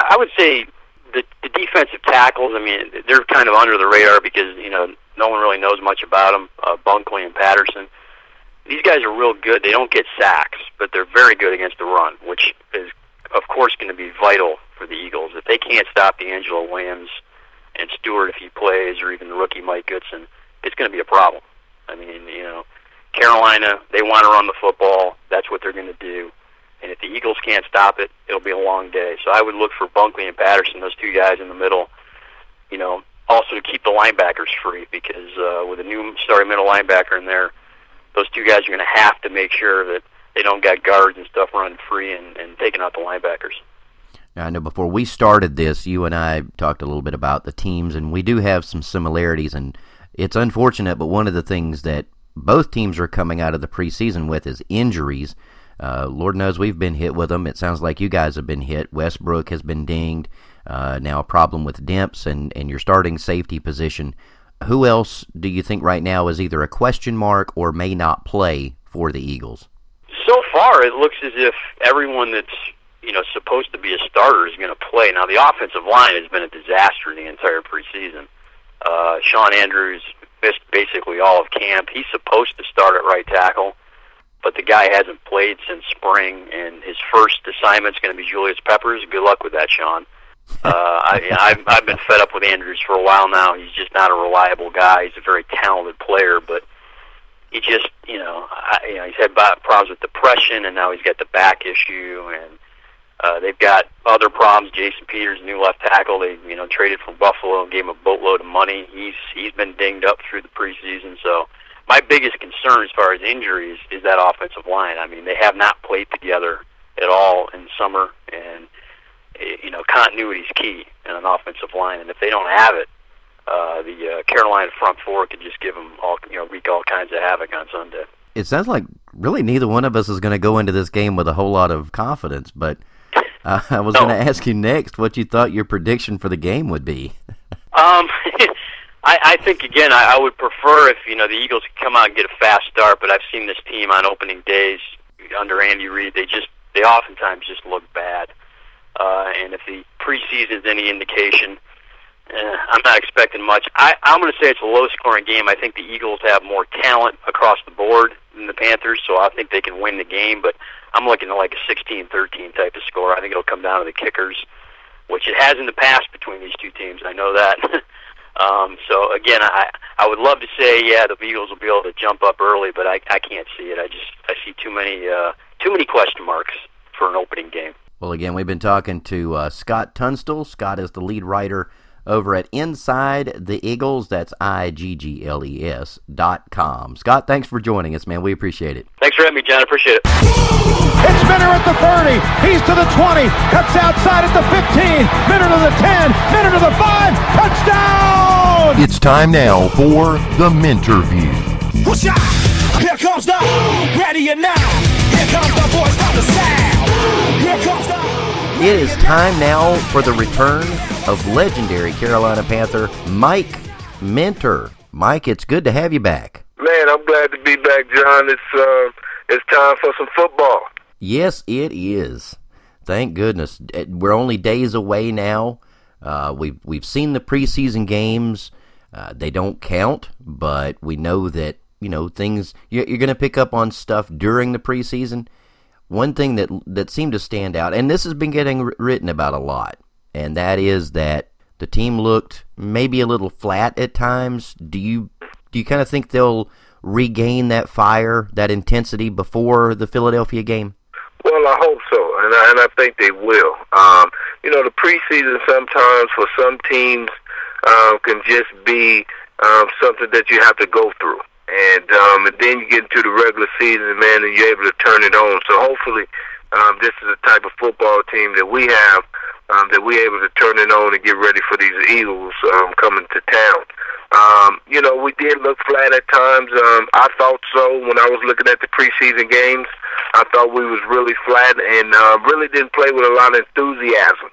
I would say the, the defensive tackles. I mean, they're kind of under the radar because you know no one really knows much about them. Uh, Bunkley and Patterson. These guys are real good. They don't get sacks, but they're very good against the run, which is of course going to be vital for the Eagles. If they can't stop DeAngelo Williams and Stewart if he plays, or even the rookie Mike Goodson, it's going to be a problem. I mean, you know, Carolina, they want to run the football. That's what they're going to do. And if the Eagles can't stop it, it'll be a long day. So I would look for Bunkley and Patterson, those two guys in the middle. You know, also to keep the linebackers free because uh, with a new starting middle linebacker in there, those two guys are going to have to make sure that they don't got guards and stuff running free and, and taking out the linebackers. I know before we started this, you and I talked a little bit about the teams, and we do have some similarities. And it's unfortunate, but one of the things that both teams are coming out of the preseason with is injuries. Uh, Lord knows we've been hit with them. It sounds like you guys have been hit. Westbrook has been dinged. Uh, now a problem with Demps and, and your starting safety position. Who else do you think right now is either a question mark or may not play for the Eagles? So far, it looks as if everyone that's you know supposed to be a starter is going to play. Now, the offensive line has been a disaster the entire preseason. Uh, Shawn Andrews missed basically all of camp. He's supposed to start at right tackle. But the guy hasn't played since spring, and his first assignment's going to be Julius Peppers. Good luck with that, Shawn. Uh, I, I've, I've been fed up with Andrews for a while now. He's just not a reliable guy. He's a very talented player, but he just, you know, I, you know, he's had problems with depression, and now he's got the back issue, and uh, they've got other problems. Jason Peters, new left tackle, they you know traded from Buffalo and gave him a boatload of money. He's he's been dinged up through the preseason, so my biggest concern as far as injuries is that offensive line. I mean, they have not played together at all in summer, and eh, you know, continuity is key in an offensive line. And if they don't have it, uh, the uh, Carolina front four could just give them all, you know, wreak all kinds of havoc on Sunday. It sounds like really neither one of us is going to go into this game with a whole lot of confidence, but uh, [laughs] I was no. going to ask you next what you thought your prediction for the game would be. [laughs] um, [laughs] I, I think again, I, I would prefer if you know the Eagles could come out and get a fast start. But I've seen this team on opening days under Andy Reid; they just they oftentimes just look bad. Uh, and if the preseason is any indication, eh, I'm not expecting much. I, I'm going to say it's a low-scoring game. I think the Eagles have more talent across the board than the Panthers, so I think they can win the game. But I'm looking at like a 16-13 type of score. I think it'll come down to the kickers, which it has in the past between these two teams. I know that. [laughs] um, so again, I I would love to say yeah the Eagles will be able to jump up early, but I I can't see it. I just I see too many uh, too many question marks for an opening game. Well, again, we've been talking to uh, Scott Tunstall. Scott is the lead writer over at Inside the Iggles. That's I G G L E S dot com. Scott, thanks for joining us, man. We appreciate it. Thanks for having me, John. I appreciate it. It's Minter at the 30. He's to the 20. Cuts outside at the 15. Minter to the 10. Minter to the 5. Touchdown! It's time now for the Minter View. Here comes the ready or not. Here comes the voice from the sound. Here comes the. It is time now for the return of legendary Carolina Panther Mike Minter. Mike, it's good to have you back. Man, I'm glad to be back, John. It's uh, it's time for some football. Yes, it is. Thank goodness. We're only days away now. Uh, we've we've seen the preseason games. Uh, they don't count, but we know that you know things. You're, you're going to pick up on stuff during the preseason. One thing that that seemed to stand out, and this has been getting written about a lot, and that is that the team looked maybe a little flat at times. Do you do you kind of think they'll regain that fire, that intensity before the Philadelphia game? Well, I hope so, and I, and I think they will. Um, you know, the preseason sometimes for some teams um, can just be um, something that you have to go through, and um, and then you get into the regular season, man, and you're able to turn it on. So hopefully, um, this is the type of football team that we have um, that we're able to turn it on and get ready for these Eagles um, coming to town. Um, you know, we did look flat at times. Um, I thought so when I was looking at the preseason games. I thought we was really flat and uh, really didn't play with a lot of enthusiasm.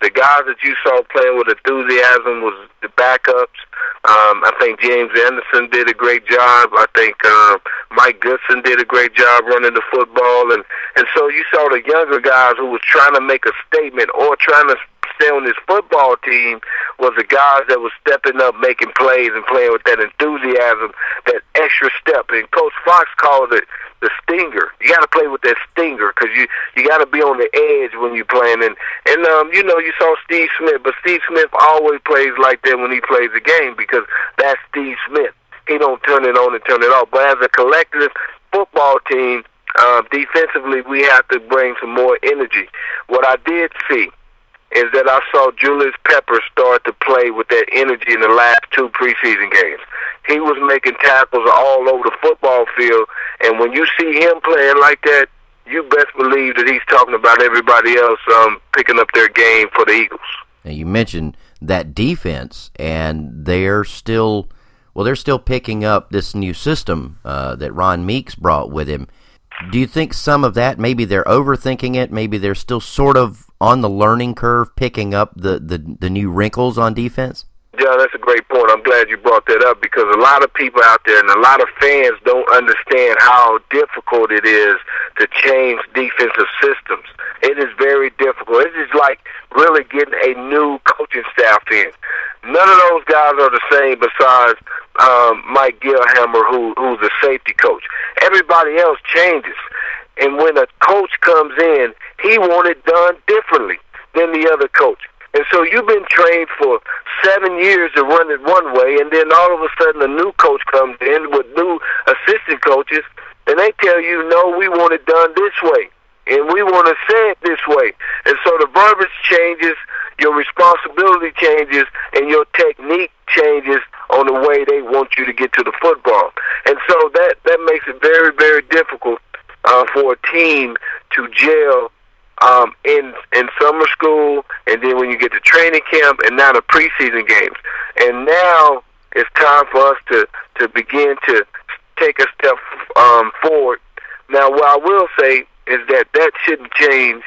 The guys that you saw playing with enthusiasm was the backups. Um, I think James Anderson did a great job. I think uh, Mike Goodson did a great job running the football, and and so you saw the younger guys who was trying to make a statement or trying to stay on this football team was the guys that was stepping up, making plays, and playing with that enthusiasm, that extra step. And Coach Fox called it the stinger. You got to play with that stinger because you you got to be on the edge when you're playing. And and um, you know you saw Steve Smith, but Steve Smith always plays like that when he plays the game because that's Steve Smith. He don't turn it on and turn it off. But as a collective football team, uh, defensively we have to bring some more energy. What I did see is that I saw Julius Pepper start to play with that energy in the last two preseason games. He was making tackles all over the football field, and when you see him playing like that, you best believe that he's talking about everybody else um, picking up their game for the Eagles. Now you mentioned that defense, and they're still well, they're still picking up this new system uh, that Ron Meeks brought with him. Do you think some of that maybe they're overthinking it? Maybe they're still sort of on the learning curve, picking up the the, the new wrinkles on defense. Yeah, that's a great point. I'm glad you brought that up because a lot of people out there and a lot of fans don't understand how difficult it is to change defensive systems. It is very difficult. It is like really getting a new coaching staff in. None of those guys are the same besides um, Mike Gillhamer, who who's a safety coach. Everybody else changes, and when a coach comes in, he wants it done differently than the other coach. And so you've been trained for seven years to run it one way, and then all of a sudden a new coach comes in with new assistant coaches, and they tell you, no, we want it done this way, and we want to say it this way. And so the verbiage changes, your responsibility changes, and your technique changes on the way they want you to get to the football. And so that, that makes it very, very difficult uh, for a team to gel um, in in summer school, and then when you get to training camp, and now the preseason games. And now it's time for us to to begin to take a step um, forward. Now, what I will say is that that shouldn't change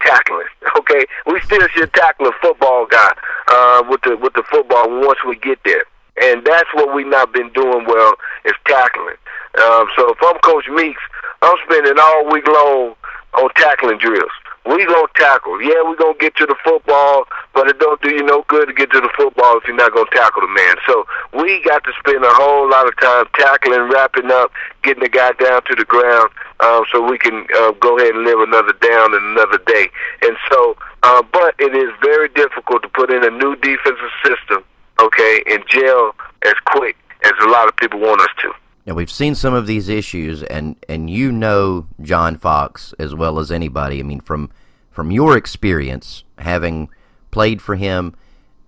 tackling. [laughs] Okay, we still should tackle a football guy uh, with the with the football once we get there, and that's what we've not been doing well is tackling. Um, so if I'm Coach Meeks, I'm spending all week long on tackling drills. We gonna tackle. Yeah, we gonna get to the football, but it don't do you no good to get to the football if you're not gonna tackle the man. So we got to spend a whole lot of time tackling, wrapping up, getting the guy down to the ground, um, so we can uh, go ahead and live another down and another day. And so, uh, but it is very difficult to put in a new defensive system, okay, and gel as quick as a lot of people want us to. We've seen some of these issues, and and you know John Fox as well as anybody. I mean, from from your experience having played for him,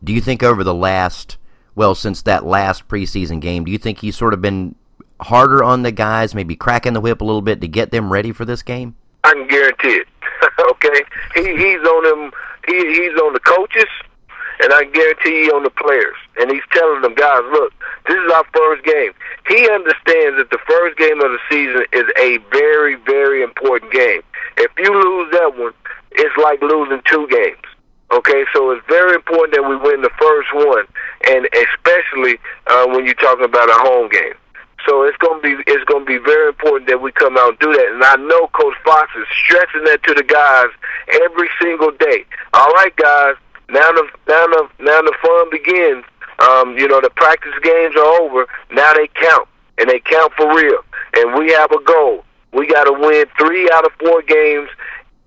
do you think over the last well since that last preseason game, do you think he's sort of been harder on the guys, maybe cracking the whip a little bit to get them ready for this game? I can guarantee it. [laughs] okay, he he's on them. He he's on the coaches and I guarantee you on the players. And he's telling them, guys, look, this is our first game. He understands that the first game of the season is a very, very important game. If you lose that one, it's like losing two games. Okay, so it's very important that we win the first one, and especially uh, when you're talking about a home game. So it's gonna be it's gonna be very important that we come out and do that. And I know Coach Fox is stressing that to the guys every single day. All right, guys, now the now the now the fun begins. Um, you know the practice games are over. Now they count, and they count for real. And we have a goal. We got to win three out of four games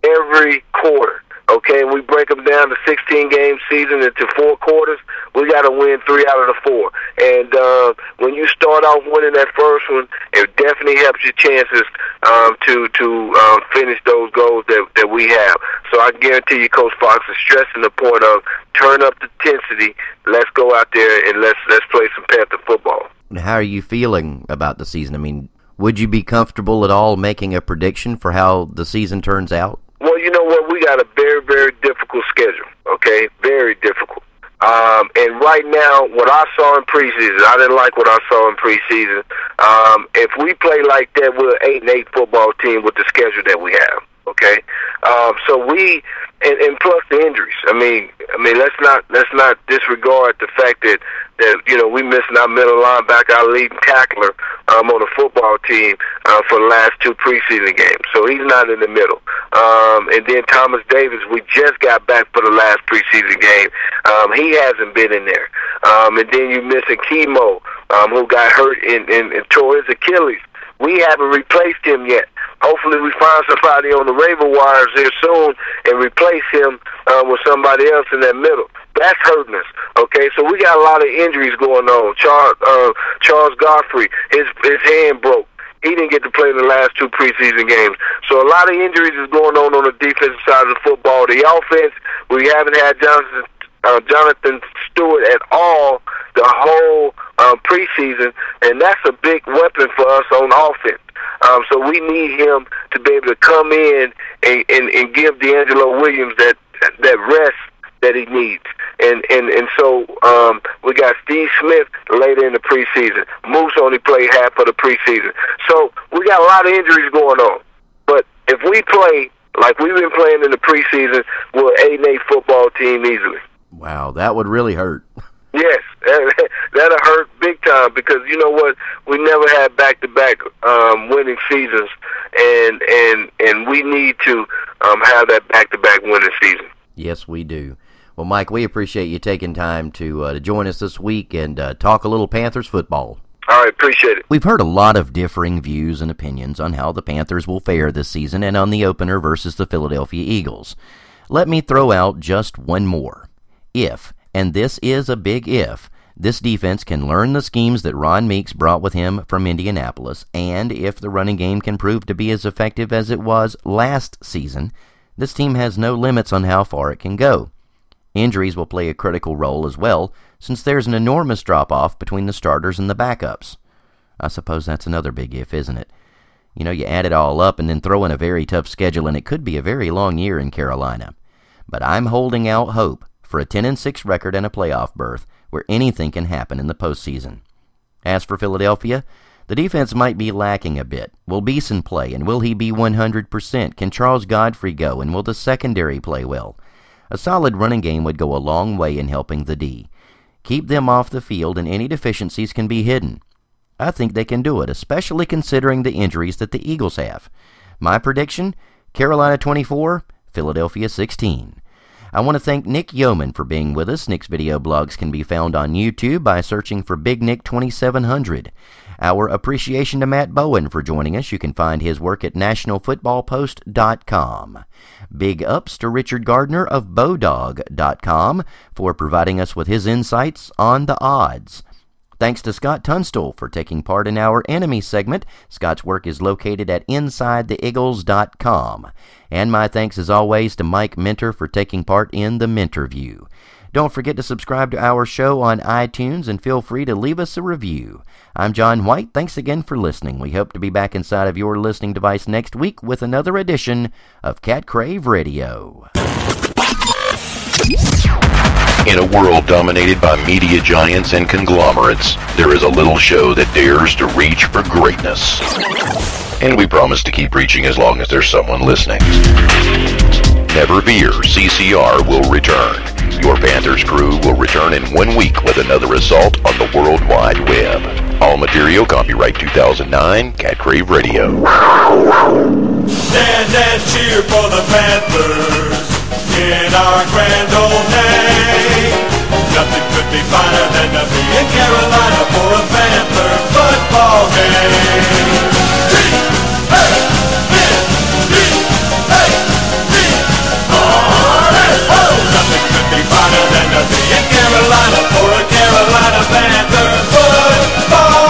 every quarter. Okay, and we break them down to 16 game season into four quarters. We got to win three out of the four. And uh, when you start off winning that first one, it definitely helps your chances um, to to um, finish those goals that that we have. So I guarantee you, Coach Fox is stressing the point of turn up the intensity. Let's go out there and let's let's play some Panther football. How are you feeling about the season? I mean, would you be comfortable at all making a prediction for how the season turns out? Well, you know what? We got a very, very difficult schedule. Okay, very difficult. Um, and right now, what I saw in preseason, I didn't like what I saw in preseason. Um, if we play like that, we're an eight and eight football team with the schedule that we have. Okay, um, so we and, and plus the injuries. I mean, I mean, let's not let's not disregard the fact that that you know we missing our middle linebacker, our leading tackler um, on the football team uh, for the last two preseason games. So he's not in the middle. Um, and then Thomas Davis, we just got back for the last preseason game. Um, he hasn't been in there. Um, and then you missing Chemo, um, who got hurt in, in, in tore his Achilles. We haven't replaced him yet. Hopefully, we find somebody on the waiver wires here soon and replace him uh, with somebody else in that middle. That's hurting us. Okay, so we got a lot of injuries going on. Charles uh, Charles Godfrey, his his hand broke. He didn't get to play in the last two preseason games. So a lot of injuries is going on on the defensive side of the football. The offense, we haven't had Johnson, uh, Jonathan Stewart at all the whole um, preseason, and that's a big weapon for us on offense. Um, so we need him to be able to come in and, and, and give DeAngelo Williams that that rest that he needs. And and and so um, we got Steve Smith later in the preseason. Moose only played half of the preseason. So we got a lot of injuries going on. But if we play like we've been playing in the preseason, we're an eight football team easily. Wow, that would really hurt. Yes, [laughs] that'll hurt big time because you know what? We never had back to back winning seasons, and and and we need to um, have that back to back winning season. Yes, we do. Well, Mike, we appreciate you taking time to, uh, to join us this week and uh, talk a little Panthers football. All right, appreciate it. We've heard a lot of differing views and opinions on how the Panthers will fare this season and on the opener versus the Philadelphia Eagles. Let me throw out just one more. If, and this is a big if, this defense can learn the schemes that Ron Meeks brought with him from Indianapolis, and if the running game can prove to be as effective as it was last season, this team has no limits on how far it can go. Injuries will play a critical role as well, since there's an enormous drop off between the starters and the backups. I suppose that's another big if, isn't it? You know, you add it all up and then throw in a very tough schedule, and it could be a very long year in Carolina. But I'm holding out hope for a 10 and 6 record and a playoff berth where anything can happen in the postseason. As for Philadelphia, the defense might be lacking a bit. Will Beason play, and will he be 100%? Can Charles Godfrey go, and will the secondary play well? A solid running game would go a long way in helping the D. Keep them off the field, and any deficiencies can be hidden. I think they can do it, especially considering the injuries that the Eagles have. My prediction Carolina 24, Philadelphia 16. I want to thank Nick Yeoman for being with us. Nick's video blogs can be found on YouTube by searching for Big Nick 2700. Our appreciation to Matt Bowen for joining us. You can find his work at nationalfootballpost.com. Big ups to Richard Gardner of Bodog.com for providing us with his insights on the odds. Thanks to Scott Tunstall for taking part in our enemy segment. Scott's work is located at InsideTheIggles.com. And my thanks as always to Mike Minter for taking part in the Minter View. Don't forget to subscribe to our show on iTunes and feel free to leave us a review. I'm John White. Thanks again for listening. We hope to be back inside of your listening device next week with another edition of Cat Crave Radio. In a world dominated by media giants and conglomerates, there is a little show that dares to reach for greatness. And we promise to keep reaching as long as there's someone listening. Never fear, CCR will return. Your Panthers crew will return in one week with another assault on the World Wide Web. All material copyright 2009, Cat Crave Radio. Stand and cheer for the Panthers in our grand old name. Nothing could be finer than to be in Carolina for a Panther football game. Nothing could be finer than to be in Carolina for a Carolina Panther football